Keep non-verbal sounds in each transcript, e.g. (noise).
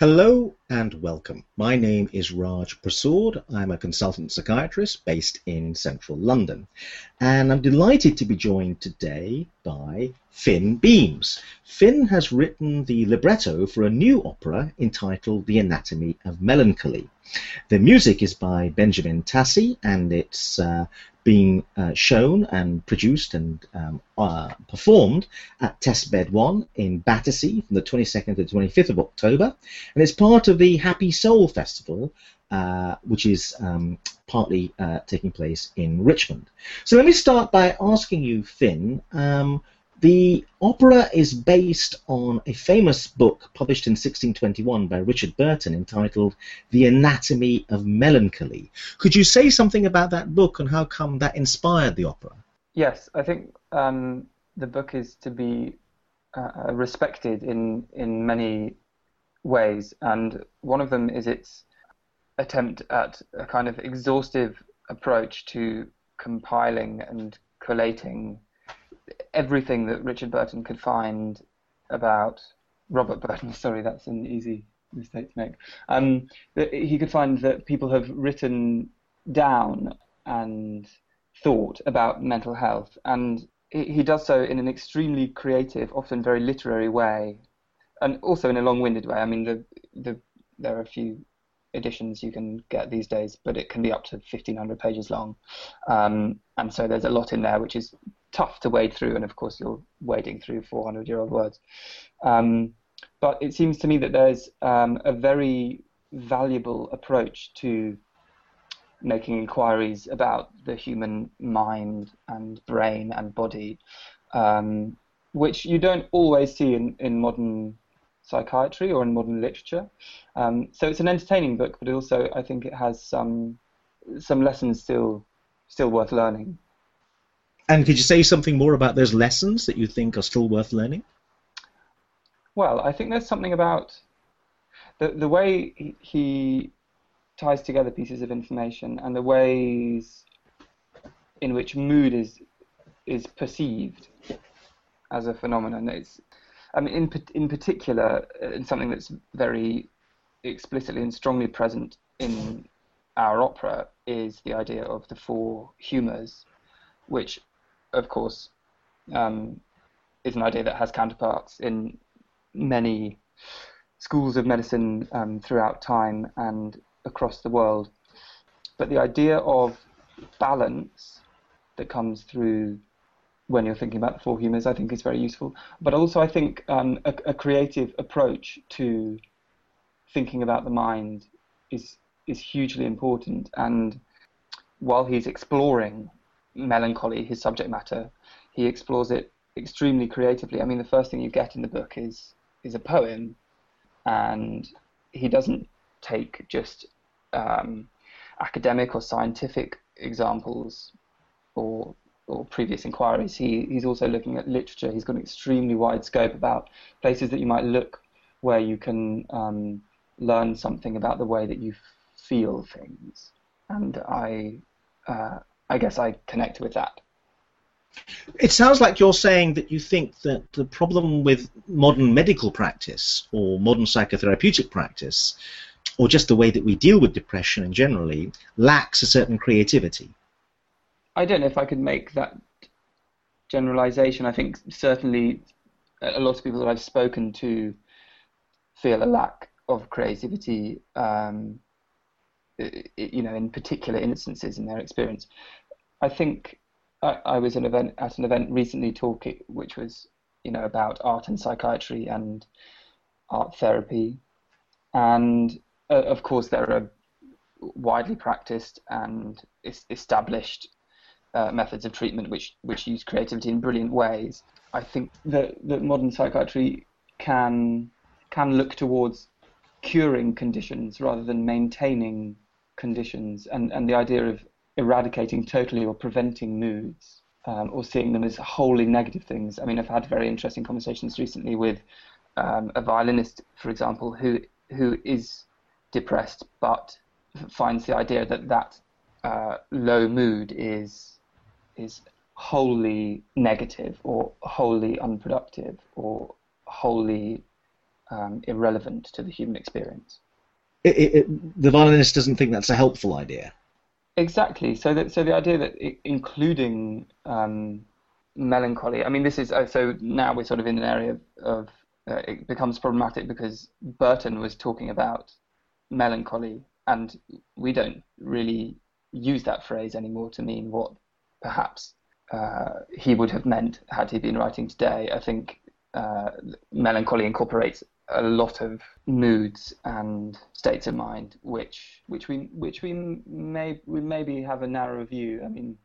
Hello and welcome. My name is Raj Persaud. I'm a consultant psychiatrist based in central London. And I'm delighted to be joined today by Finn Beames. Finn has written the libretto for a new opera entitled The Anatomy of Melancholy. The music is by Benjamin Tassie and it's uh, being uh, shown and produced and um, uh, performed at Testbed 1 in Battersea from the 22nd to the 25th of October. And it's part of the Happy Soul Festival, uh, which is um, partly uh, taking place in Richmond. So let me start by asking you, Finn. Um, the opera is based on a famous book published in 1621 by Richard Burton entitled The Anatomy of Melancholy. Could you say something about that book and how come that inspired the opera? Yes, I think um, the book is to be uh, respected in, in many ways, and one of them is its attempt at a kind of exhaustive approach to compiling and collating everything that Richard Burton could find about Robert Burton. (laughs) Sorry, that's an easy mistake to make. Um, he could find that people have written down and thought about mental health, and he does so in an extremely creative, often very literary way, and also in a long-winded way. I mean, the the there are a few editions you can get these days, but it can be up to 1500 pages long, um, and so there's a lot in there which is tough to wade through, and of course you're wading through 400 year old words. Um, but it seems to me that there's um, a very valuable approach to making inquiries about the human mind and brain and body, um, which you don't always see in, in modern psychiatry or in modern literature. Um, so it's an entertaining book, but also I think it has some some lessons still still worth learning. And could you say something more about those lessons that you think are still worth learning? Well, I think there's something about the the way he ties together pieces of information and the ways in which mood is is perceived as a phenomenon. It's, I mean, in in particular, uh, in something that's very explicitly and strongly present in our opera is the idea of the four humours, which of course, um, is an idea that has counterparts in many schools of medicine um, throughout time and across the world. But the idea of balance that comes through when you're thinking about the four humours, I think is very useful. But also, I think um, a, a, creative approach to thinking about the mind is is hugely important. And while he's exploring melancholy, his subject matter, he explores it extremely creatively. I mean, the first thing you get in the book is is a poem, and he doesn't take just um, academic or scientific examples or or previous inquiries. He he's also looking at literature. He's got an extremely wide scope about places that you might look where you can um, learn something about the way that you feel things. And I uh, I guess I connect with that. It sounds like you're saying that you think that the problem with modern medical practice or modern psychotherapeutic practice, or just the way that we deal with depression in generally, lacks a certain creativity. I don't know if I could make that generalization. I think certainly a lot of people that I've spoken to feel a lack of creativity. Um, you know, in particular instances in their experience. I think I, I was an event at an event recently talking, which was you know about art and psychiatry and art therapy, and uh, of course there are widely practiced and established uh, methods of treatment which which use creativity in brilliant ways. I think that that modern psychiatry can can look towards curing conditions rather than maintaining conditions, and and the idea of eradicating totally or preventing moods um, or seeing them as wholly negative things. I mean, I've had very interesting conversations recently with um, a violinist, for example, who who is depressed but finds the idea that that uh, low mood is is wholly negative or wholly unproductive or wholly um, irrelevant to the human experience. It, it, it, the violinist doesn't think that's a helpful idea. Exactly. So that so the idea that including um, melancholy. I mean, this is uh, so now we're sort of in an area of, of uh, it becomes problematic because Burton was talking about melancholy, and we don't really use that phrase anymore to mean what perhaps uh, he would have meant had he been writing today. I think uh, melancholy incorporates a lot of moods and states of mind, which which we which we may we maybe have a narrow view. I mean,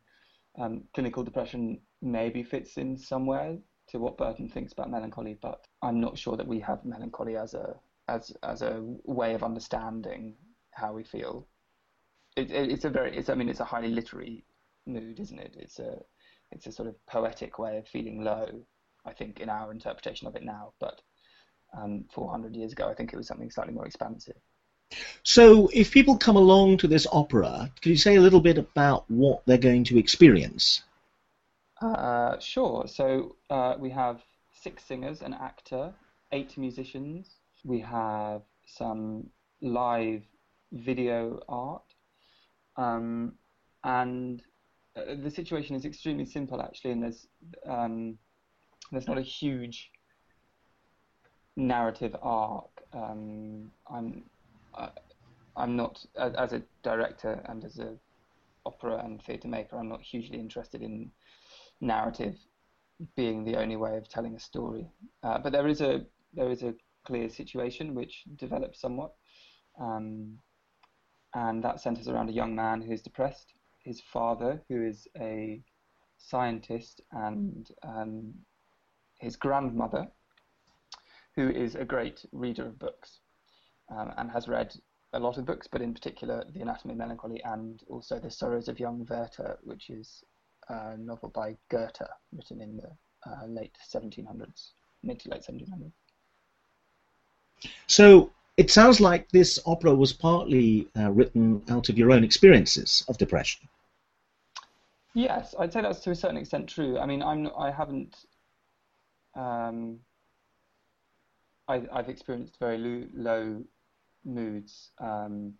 um, clinical depression maybe fits in somewhere to what Burton thinks about melancholy, but I'm not sure that we have melancholy as a as as a way of understanding how we feel. It, it, it's a very it's I mean it's a highly literary mood, isn't it? It's a it's a sort of poetic way of feeling low. I think in our interpretation of it now, but um, 400 years ago, I think it was something slightly more expansive. So, if people come along to this opera, could you say a little bit about what they're going to experience? Uh, sure. So, uh, we have six singers, an actor, eight musicians. We have some live video art. Um, and uh, the situation is extremely simple, actually, and there's, um, there's not a huge narrative arc. Um, I'm I, I'm not as a director and as a opera and theatre maker. I'm not hugely interested in narrative being the only way of telling a story. Uh, but there is a there is a clear situation which develops somewhat, um, and that centres around a young man who is depressed. His father, who is a scientist, and um, his grandmother, who is a great reader of books um, and has read a lot of books, but in particular The Anatomy of Melancholy and also The Sorrows of Young Werther, which is a novel by Goethe, written in the uh, late 1700s, mid to late 1700s. So it sounds like this opera was partly uh, written out of your own experiences of depression. Yes, I'd say that's to a certain extent true. I mean, I'm I haven't um, I, have experienced very low, low moods, um,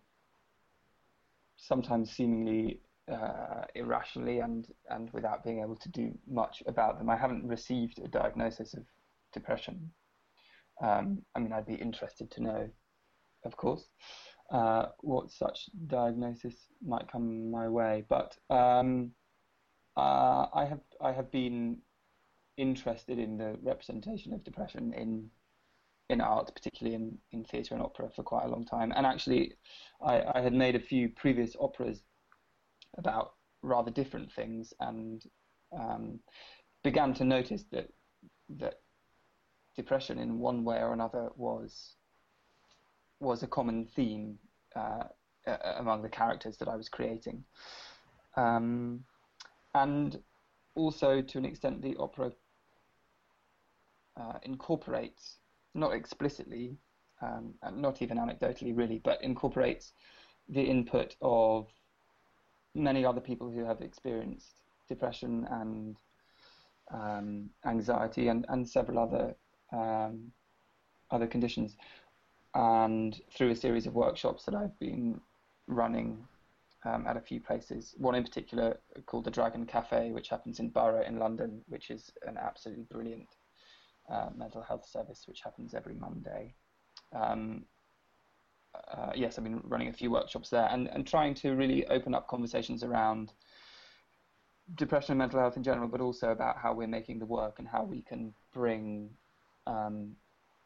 sometimes seemingly uh, irrationally and, and without being able to do much about them. I haven't received a diagnosis of depression. Um, I mean, I'd be interested to know, of course, uh, what such diagnosis might come my way. But um, uh, I have I have been interested in the representation of depression in in art, particularly in, in theatre and opera, for quite a long time. And actually, I, I had made a few previous operas about rather different things, and um, began to notice that that depression, in one way or another, was was a common theme uh, among the characters that I was creating, um, and also to an extent, the opera uh, incorporates not explicitly, um, not even anecdotally really, but incorporates the input of many other people who have experienced depression and um, anxiety and, and several other um, other conditions. And through a series of workshops that I've been running um, at a few places, one in particular called the Dragon Cafe, which happens in Borough in London, which is an absolutely brilliant uh, mental health service, which happens every Monday. Um, uh, yes, I've been running a few workshops there and, and trying to really open up conversations around depression and mental health in general, but also about how we're making the work and how we can bring um,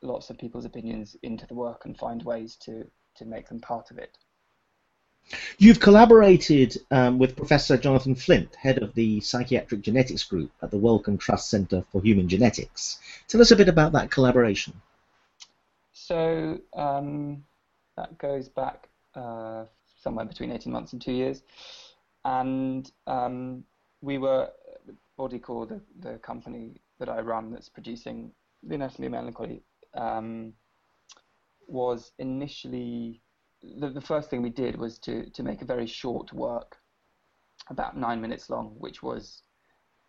lots of people's opinions into the work and find ways to, to make them part of it. You've collaborated um, with Professor Jonathan Flint, head of the Psychiatric Genetics Group at the Wellcome Trust Center for Human Genetics. Tell us a bit about that collaboration. So um, that goes back uh, somewhere between 18 months and two years. And um, we were, Bodycore, the, the company that I run that's producing The Anatomy of Melancholy, um, was initially the, the first thing we did was to, to make a very short work, about nine minutes long, which was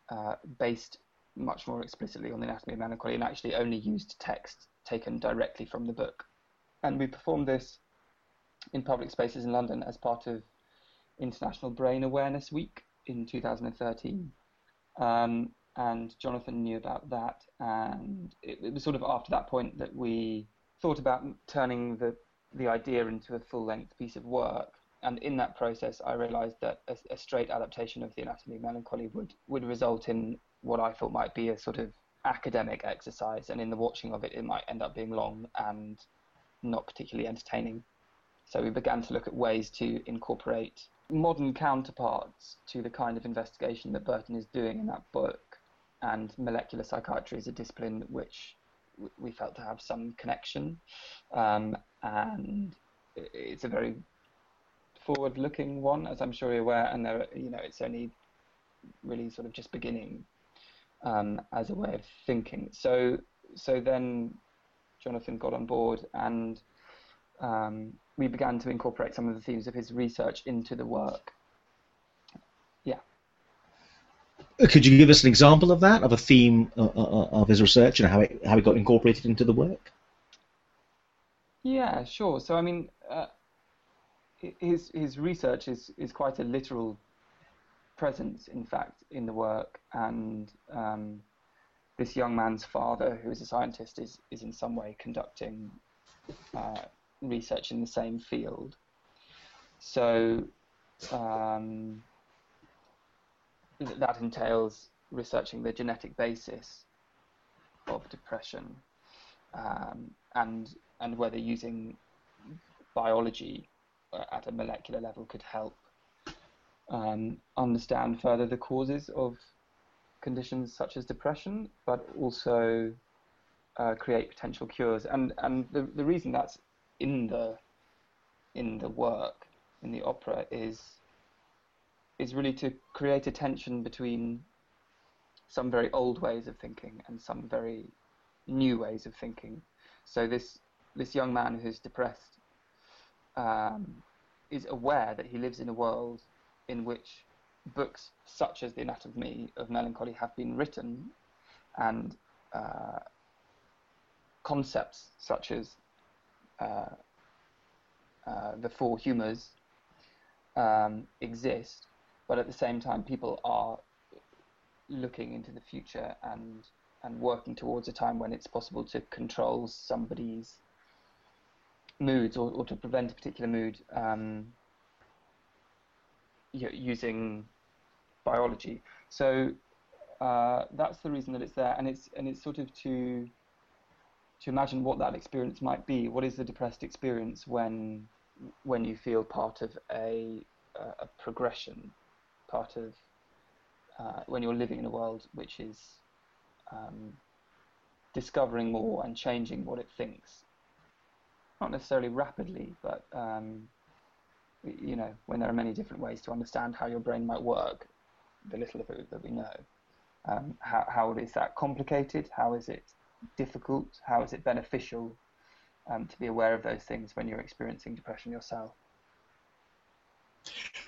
uh, based much more explicitly on the anatomy of melancholy and actually only used text taken directly from the book. And we performed this in public spaces in London as part of International Brain Awareness Week in 2013. Um, and Jonathan knew about that, and it, it, was sort of after that point that we thought about turning the the idea into a full length piece of work. And in that process, I realised that a, a, straight adaptation of the Anatomy of Melancholy would would result in what I thought might be a sort of academic exercise, and in the watching of it, it might end up being long and not particularly entertaining. So we began to look at ways to incorporate modern counterparts to the kind of investigation that Burton is doing in that book. And molecular psychiatry is a discipline which we felt to have some connection. Um, and it's a very forward-looking one, as I'm sure you're aware, and there, you know, it's only really sort of just beginning um, as a way of thinking. So, so then Jonathan got on board, and um, we began to incorporate some of the themes of his research into the work. Yeah. Could you give us an example of that, of a theme uh, uh, uh, of his research and how it how it got incorporated into the work? Yeah, sure. So I mean, uh, his his research is is quite a literal presence, in fact, in the work, and um, this young man's father, who is a scientist, is is in some way conducting uh, research in the same field. So um, that entails researching the genetic basis of depression um, and and whether using biology uh, at a molecular level could help um, understand further the causes of conditions such as depression, but also uh, create potential cures. And and the the reason that's in the in the work in the opera is is really to create a tension between some very old ways of thinking and some very new ways of thinking. So this this young man who's depressed um, is aware that he lives in a world in which books such as The Anatomy of Melancholy have been written, and uh, concepts such as uh, uh, the four humours um, exist, but at the same time, people are looking into the future and and working towards a time when it's possible to control somebody's moods or, or to prevent a particular mood um, using biology. So uh, that's the reason that it's there, and it's and it's sort of to to imagine what that experience might be. What is the depressed experience when when you feel part of a a progression, part of uh, when you're living in a world which is um, discovering more and changing what it thinks. Not necessarily rapidly, but um, you know, when there are many different ways to understand how your brain might work, the little of it that we know. Um, how, how is that complicated? How is it difficult? How is it beneficial um, to be aware of those things when you're experiencing depression yourself?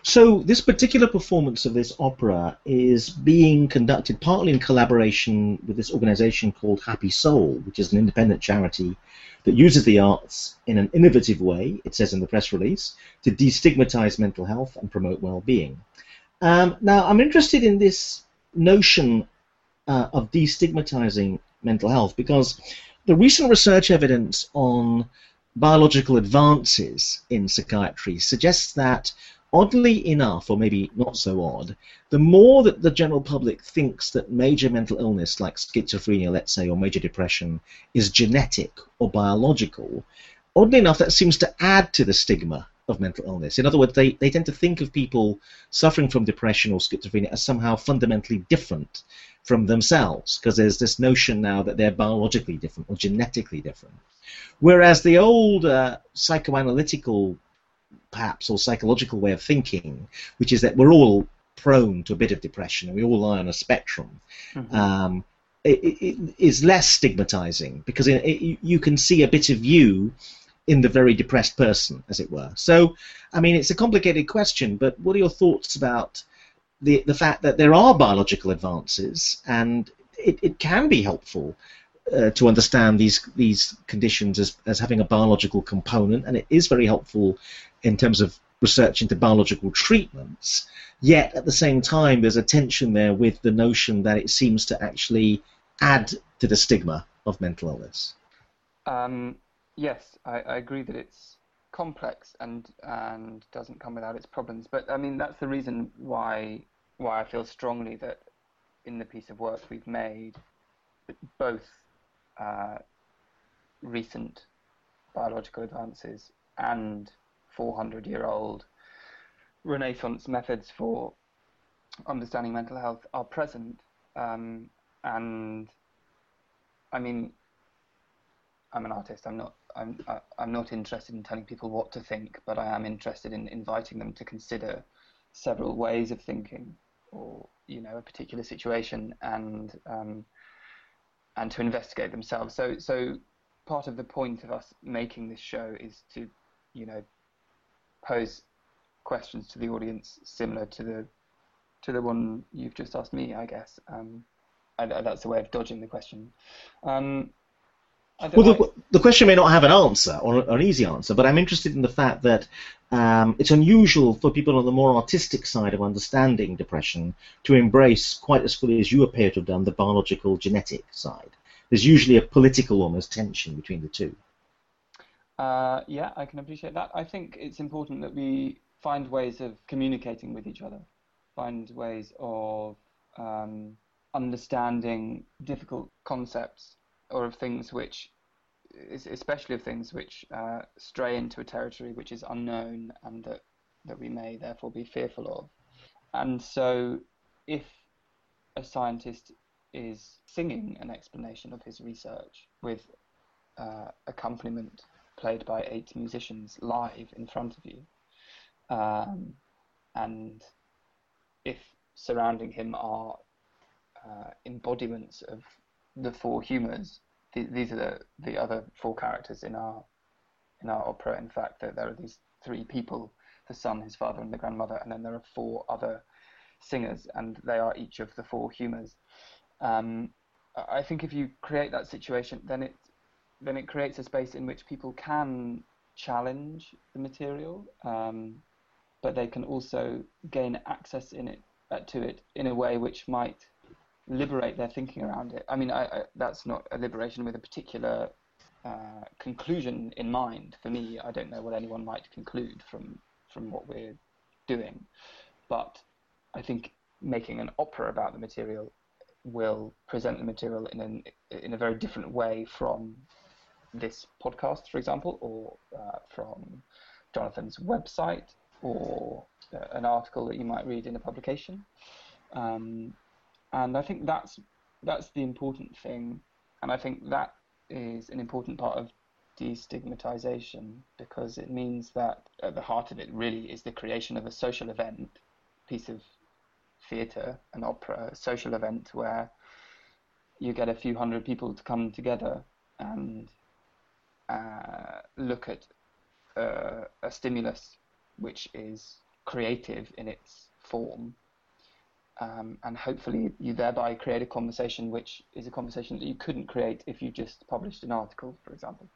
So this particular performance of this opera is being conducted partly in collaboration with this organization called Happy Soul, which is an independent charity that uses the arts in an innovative way, it says in the press release, to destigmatize mental health and promote well-being. Um, now, I'm interested in this notion uh, of destigmatizing mental health because the recent research evidence on biological advances in psychiatry suggests that oddly enough, or maybe not so odd, the more that the general public thinks that major mental illness like schizophrenia, let's say, or major depression is genetic or biological, oddly enough, that seems to add to the stigma of mental illness. In other words, they, they tend to think of people suffering from depression or schizophrenia as somehow fundamentally different from themselves, because there's this notion now that they're biologically different or genetically different. Whereas the old uh, psychoanalytical, perhaps, or psychological way of thinking, which is that we're all prone to a bit of depression and we all lie on a spectrum, mm-hmm. um, it, it is less stigmatizing because it, you can see a bit of you in the very depressed person, as it were. So, I mean, it's a complicated question, but what are your thoughts about the the fact that there are biological advances and it, it can be helpful uh, to understand these these conditions as, as having a biological component, and it is very helpful in terms of research into biological treatments. Yet at the same time, there's a tension there with the notion that it seems to actually add to the stigma of mental illness. Um, yes, I, I, agree that it's complex and and doesn't come without its problems. But I mean, that's the reason why why I feel strongly that in the piece of work we've made, both uh, recent biological advances and 400 year old Renaissance methods for understanding mental health are present. Um, and I mean, I'm an artist. I'm not. I'm. I'm not interested in telling people what to think, but I am interested in inviting them to consider several ways of thinking, or you know, a particular situation, and um, and to investigate themselves. So, so part of the point of us making this show is to, you know, pose questions to the audience similar to the to the one you've just asked me, I guess. Um, I, that's a way of dodging the question. Um, well, the, the, question may not have an answer or an easy answer, but I'm interested in the fact that um, it's unusual for people on the more artistic side of understanding depression to embrace quite as fully as you appear to have done the biological genetic side. There's usually a political almost tension between the two. Uh, yeah, I can appreciate that. I think it's important that we find ways of communicating with each other, find ways of um, understanding difficult concepts or of things which, especially of things which uh, stray into a territory which is unknown and that, that we may therefore be fearful of. And so, if a scientist is singing an explanation of his research with uh, accompaniment played by eight musicians live in front of you. Um, and if surrounding him are uh, embodiments of the four humours, th- these are the, the other four characters in our in our opera. In fact, that there are these three people: the son, his father, and the grandmother, and then there are four other singers, and they are each of the four humours. Um, I think if you create that situation, then it then it creates a space in which people can challenge the material, um, but they can also gain access in it uh, to it in a way which might liberate their thinking around it. I mean, I, I, that's not a liberation with a particular uh, conclusion in mind. For me, I don't know what anyone might conclude from from what we're doing, but I think making an opera about the material will present the material in an in a very different way from this podcast, for example, or uh, from Jonathan's website, or uh, an article that you might read in a publication. Um, and I think that's that's the important thing, and I think that is an important part of destigmatization because it means that at the heart of it really is the creation of a social event, piece of theatre, an opera, a social event where you get a few hundred people to come together and uh, look at uh, a stimulus which is creative in its form. Um, and hopefully, you thereby create a conversation which is a conversation that you couldn't create if you just published an article, for example.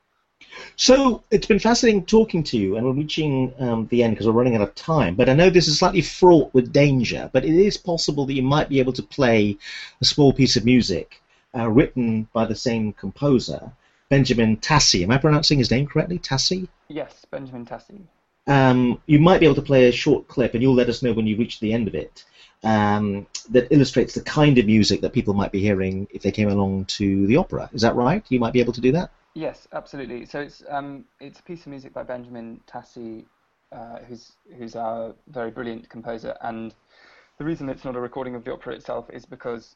So it's been fascinating talking to you, and we're reaching um, the end because we're running out of time. But I know this is slightly fraught with danger. But it is possible that you might be able to play a small piece of music uh, written by the same composer, Benjamin Tassie. Am I pronouncing his name correctly? Tassie? Yes, Benjamin Tassie. Um, you might be able to play a short clip, and you'll let us know when you reach the end of it. Um, that illustrates the kind of music that people might be hearing if they came along to the opera. Is that right? You might be able to do that. Yes, absolutely. So it's um, it's a piece of music by Benjamin Tassie, uh, who's who's our very brilliant composer. And the reason it's not a recording of the opera itself is because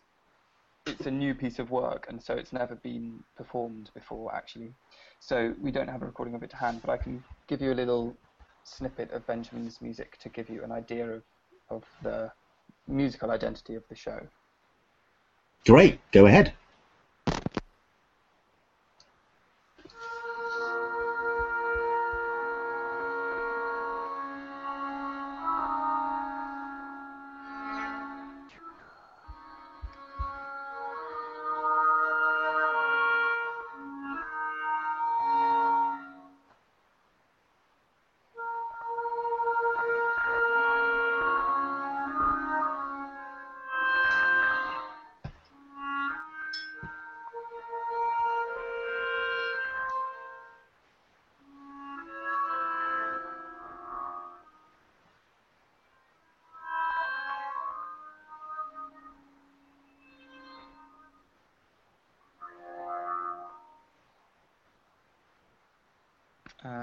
it's a new piece of work, and so it's never been performed before, actually. So we don't have a recording of it to hand, but I can give you a little snippet of Benjamin's music to give you an idea of, of the musical identity of the show. Great, go ahead.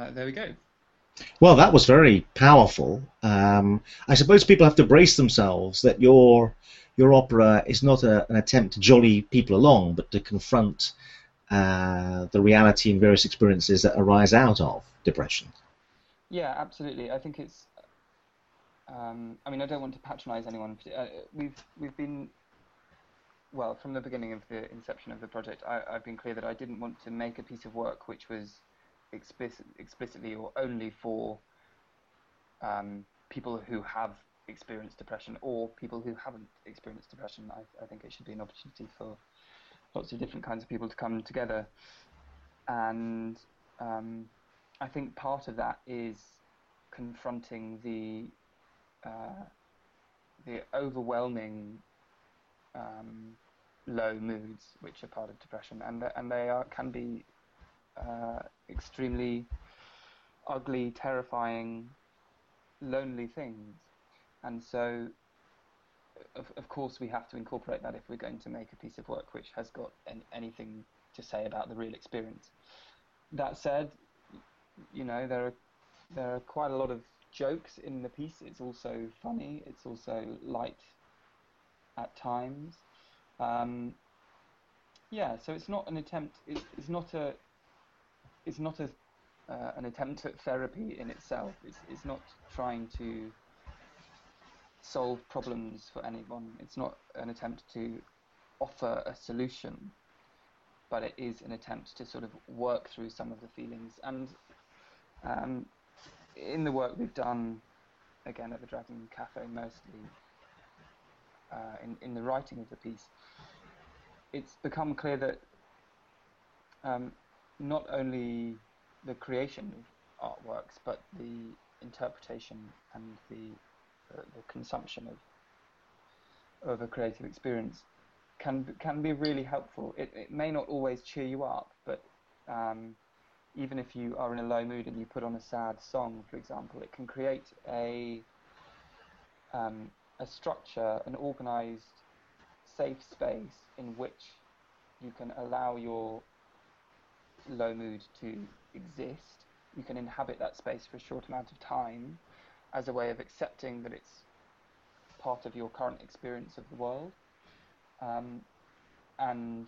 Uh, there we go. Well, that was very powerful. Um, I suppose people have to brace themselves that your your opera is not a, an attempt to jolly people along, but to confront uh, the reality and various experiences that arise out of depression. Yeah, absolutely. I think it's. Um, I mean, I don't want to patronise anyone. Uh, we've we've been well from the beginning of the inception of the project. I, have been clear that I didn't want to make a piece of work which was explicit, explicitly or only for um, people who have experienced depression or people who haven't experienced depression. I, I think it should be an opportunity for lots of different kinds of people to come together. And um, I think part of that is confronting the uh, the overwhelming um, low moods, which are part of depression, and and they are can be uh, extremely ugly, terrifying, lonely things. And so, of, of course, we have to incorporate that if we're going to make a piece of work which has got any, anything to say about the real experience. That said, you know, there are there are quite a lot of jokes in the piece. It's also funny. It's also light at times. Um, yeah, so it's not an attempt. It, it's not a it's not a, uh, an attempt at therapy in itself. It's, it's not trying to solve problems for anyone. It's not an attempt to offer a solution, but it is an attempt to sort of work through some of the feelings. And um, in the work we've done, again at the Dragon Cafe mostly, uh, in, in the writing of the piece, it's become clear that um, not only the creation of artworks, but the interpretation and the, uh, the consumption of of a creative experience can can be really helpful. It, it may not always cheer you up, but um, even if you are in a low mood and you put on a sad song, for example, it can create a um, a structure, an organized, safe space in which you can allow your low mood to exist. You can inhabit that space for a short amount of time as a way of accepting that it's part of your current experience of the world. Um, and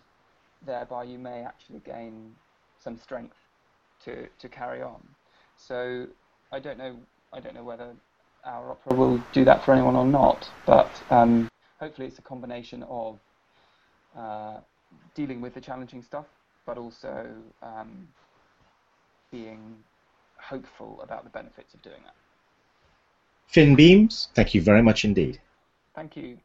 thereby you may actually gain some strength to, to carry on. So I don't know I don't know whether our opera will do that for anyone or not, but um, hopefully it's a combination of uh, dealing with the challenging stuff but also um, being hopeful about the benefits of doing that. Finn Beames, thank you very much indeed. Thank you.